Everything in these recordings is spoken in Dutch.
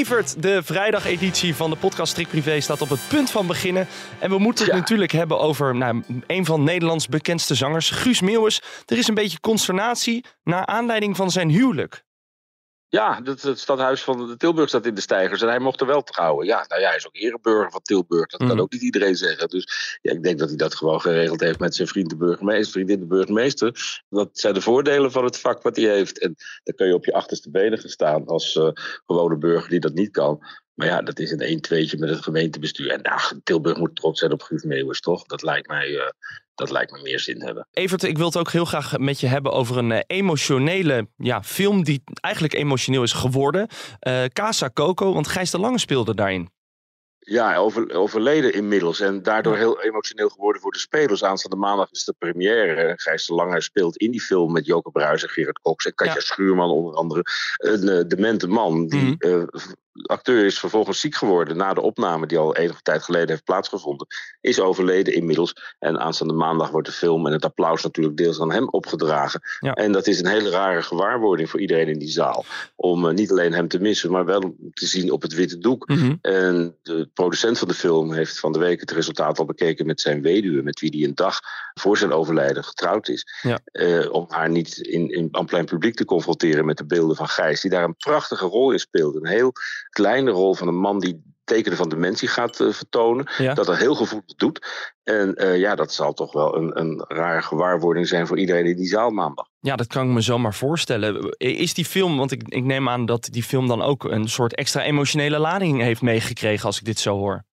Evert, de vrijdageditie van de podcast Strik Privé staat op het punt van beginnen. En we moeten het Ja. natuurlijk hebben over nou, een van Nederlands bekendste zangers, Guus Meeuwis. Er is een beetje consternatie naar aanleiding van zijn huwelijk. Ja, het, het stadhuis van de Tilburg staat in de stijgers en hij mocht er wel trouwen. Ja, nou ja, hij is ook ereburger van Tilburg. Dat Mhm. kan ook niet iedereen zeggen. Dus ja, ik denk dat hij dat gewoon geregeld heeft met zijn vriend de burgemeester, vriendin de burgemeester. Dat zijn de voordelen van het vak wat hij heeft. En dan kun je op je achterste benen gaan staan als eh, gewone burger die dat niet kan. Maar ja, dat is een 1 2 met het gemeentebestuur. En nou, Tilburg moet trots zijn op Guus Meeuwis, toch? Dat lijkt mij, eh, dat lijkt me meer zin hebben. Evert, ik wil het ook heel graag met je hebben over een eh, emotionele ja, film die eigenlijk emotioneel is geworden. Eh Casa Coco, want Gijs de Lange speelde daarin. Ja, over, overleden inmiddels. En daardoor heel emotioneel geworden voor de spelers. Aanstaande maandag is de première. Gijs de Lange speelt in die film met Joke Bruijs en Gerard Cox en Katja Ja. Schuurman onder andere. Een eh, demente man die Mhm. eh, acteur is vervolgens ziek geworden na de opname die al enige tijd geleden heeft plaatsgevonden. Is overleden inmiddels. En aanstaande maandag wordt de film en het applaus natuurlijk deels aan hem opgedragen. Ja. En dat is een hele rare gewaarwording voor iedereen in die zaal. Om eh, niet alleen hem te missen, maar wel te zien op het witte doek. Mhm. En de producent van de film heeft van de week het resultaat al bekeken met zijn weduwe, met wie hij een dag voor zijn overlijden getrouwd is. Ja. Eh, om haar niet in, in aan plein publiek te confronteren met de beelden van Gijs, die daar een prachtige rol in speelt. Een heel kleine rol van een man die tekenen van dementie gaat eh, vertonen. Ja. Dat dat heel gevoelig doet. En eh, ja, dat zal toch wel een, een rare gewaarwording zijn voor iedereen in die zaal maandag. Ja, dat kan ik me zomaar voorstellen. Is die film, want ik, ik neem aan dat die film dan ook een soort extra emotionele lading heeft meegekregen als ik dit zo hoor.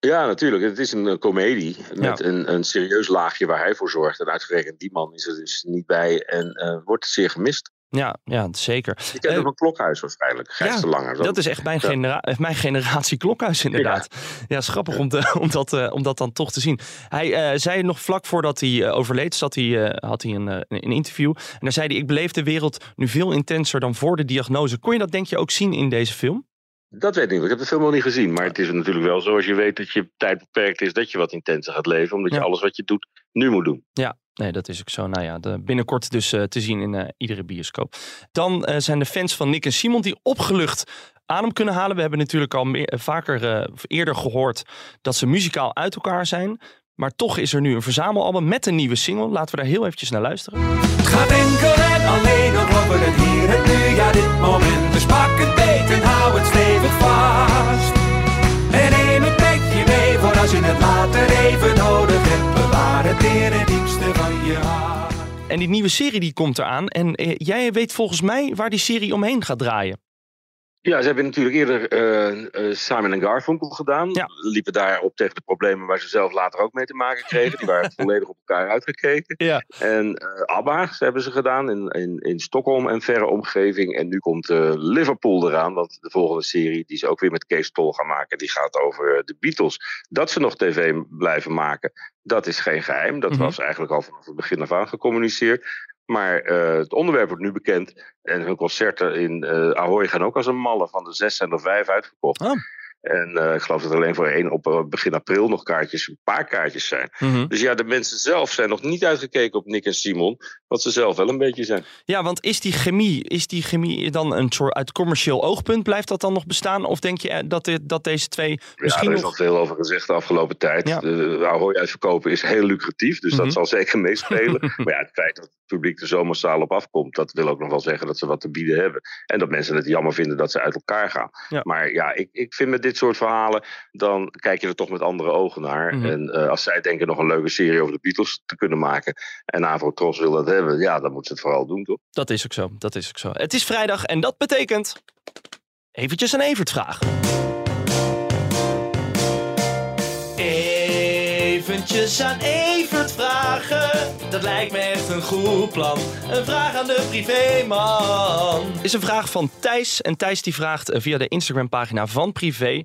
Ja, natuurlijk. Het is een eh, komedie met een, een serieus laagje waar hij voor zorgt. En uitgerekend die man is er dus niet bij en eh, wordt zeer gemist. Ja, ja zeker. Je kent Eh, hem van Klokhuis waarschijnlijk. Gijs ja, de Lange. Dat is echt mijn, Ja. genera eh, mijn generatie klokhuis inderdaad. Ja, is grappig om, te, om, dat, eh, om dat dan toch te zien. Hij zei nog vlak voordat hij overleed, zat hij, had hij een, een interview. En daar zei hij, ik beleef de wereld nu veel intenser dan voor de diagnose. Kon je dat denk je ook zien in deze film? Dat weet ik niet. Ik heb de film nog niet gezien. Maar het is natuurlijk wel zo als je weet dat je tijd beperkt is. Dat je wat intenser gaat leven. Omdat Ja. je alles wat je doet nu moet doen. Ja, nee, dat is ook zo. Nou ja, de, binnenkort dus eh, te zien in eh, iedere bioscoop. Dan eh, zijn de fans van Nick en Simon die opgelucht adem kunnen halen. We hebben natuurlijk al meer, vaker eh, eerder gehoord dat ze muzikaal uit elkaar zijn. Maar toch is er nu een verzamelalbum met een nieuwe single. Laten we daar heel eventjes naar luisteren. Het gaat enkel en alleen over het hier en nu, ja dit moment. Dus pak het beet en hou het stevig vast. En neem het met je mee voor als je het later even nodig hebt. Het in het diepste van je hart. En die nieuwe serie die komt eraan. En eh, jij weet volgens mij waar die serie omheen gaat draaien. Ja, ze hebben natuurlijk eerder eh, eh, Simon en Garfunkel gedaan. Ja. Liepen daarop tegen de problemen waar ze zelf later ook mee te maken kregen. Die waren volledig op elkaar uitgekeken. Ja. En eh ABBA ze hebben ze gedaan in, in, in Stockholm en verre omgeving. En nu komt Liverpool eraan. Want de volgende serie, die ze ook weer met Kees Tol gaan maken, die gaat over de Beatles. Dat ze nog tv blijven maken, dat is geen geheim. Dat Mhm. was eigenlijk al vanaf het begin af aan gecommuniceerd. Maar eh, het onderwerp wordt nu bekend. En hun concerten in eh Ahoy gaan ook als een malle. Van de zes zijn er vijf uitverkocht. Oh. En eh, ik geloof dat er alleen voor één op begin april nog kaartjes, een paar kaartjes zijn. Mhm. Dus ja, de mensen zelf zijn nog niet uitgekeken op Nick en Simon. Wat ze zelf wel een beetje zijn. Ja, want is die chemie, is die chemie dan een soort uit commercieel oogpunt? Blijft dat dan nog bestaan? Of denk je eh, dat, dit, dat deze twee misschien ja, er is nog... al veel over gezegd de afgelopen tijd. Ja. De Ahoy uitverkopen is heel lucratief. Dus Mhm. dat zal zeker meespelen. maar ja, het feit dat het publiek er zo massaal op afkomt. Dat wil ook nog wel zeggen dat ze wat te bieden hebben. En dat mensen het jammer vinden dat ze uit elkaar gaan. Ja. Maar ja, ik, ik vind met dit soort verhalen. Dan kijk je er toch met andere ogen naar. Mhm. En eh, als zij denken nog een leuke serie over de Beatles te kunnen maken. En Avro Tros wil dat hebben. Ja, dan moeten ze het vooral doen toch? Dat is ook zo, dat is ook zo. Het is vrijdag en dat betekent... Eventjes een Evert-vraag. Eventjes aan Evert vragen. Dat lijkt me echt een goed plan. Een vraag aan de privéman. Is een vraag van Thijs. En Thijs die vraagt eh, via de Instagram-pagina van Privé...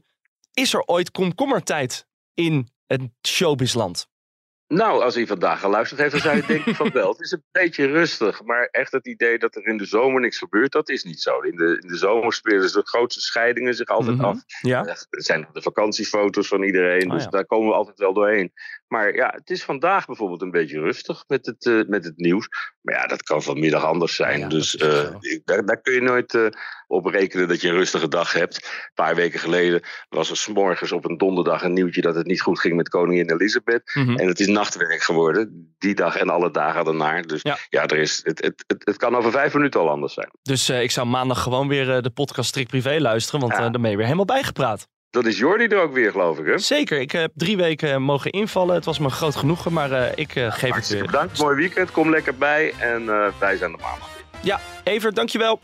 Is er ooit komkommertijd in het showbizland? Nou, als hij vandaag geluisterd heeft, dan zou je denken van wel. Het is een beetje rustig, maar echt het idee dat er in de zomer niks gebeurt, dat is niet zo. In de, in de zomer spelen ze de grootste scheidingen zich altijd Mhm. af. Ja. Er zijn de vakantiefoto's van iedereen, Oh, dus ja. daar komen we altijd wel doorheen. Maar ja, het is vandaag bijvoorbeeld een beetje rustig met het, eh, met het nieuws. Maar ja, dat kan vanmiddag anders zijn. Ja, dus eh, daar, daar kun je nooit eh, op rekenen dat je een rustige dag hebt. Een paar weken geleden was er 's morgens op een donderdag een nieuwtje dat het niet goed ging met koningin Elisabeth. Mhm. En het is nachtwerk geworden, die dag en alle dagen daarna. Dus Ja. ja, er is, het, het, het, het kan over vijf minuten al anders zijn. Dus ik zou maandag gewoon weer de podcast Strikt Privé luisteren, want Ja. je weer helemaal bijgepraat. Dan is Jordi er ook weer, geloof ik. Hè? Zeker, ik heb drie weken mogen invallen. Het was me groot genoegen, maar eh, ik eh, geef het Hartstikke weer. bedankt, mooi weekend. Kom lekker bij en eh, wij zijn er maandag. Ja, Evert, dankjewel.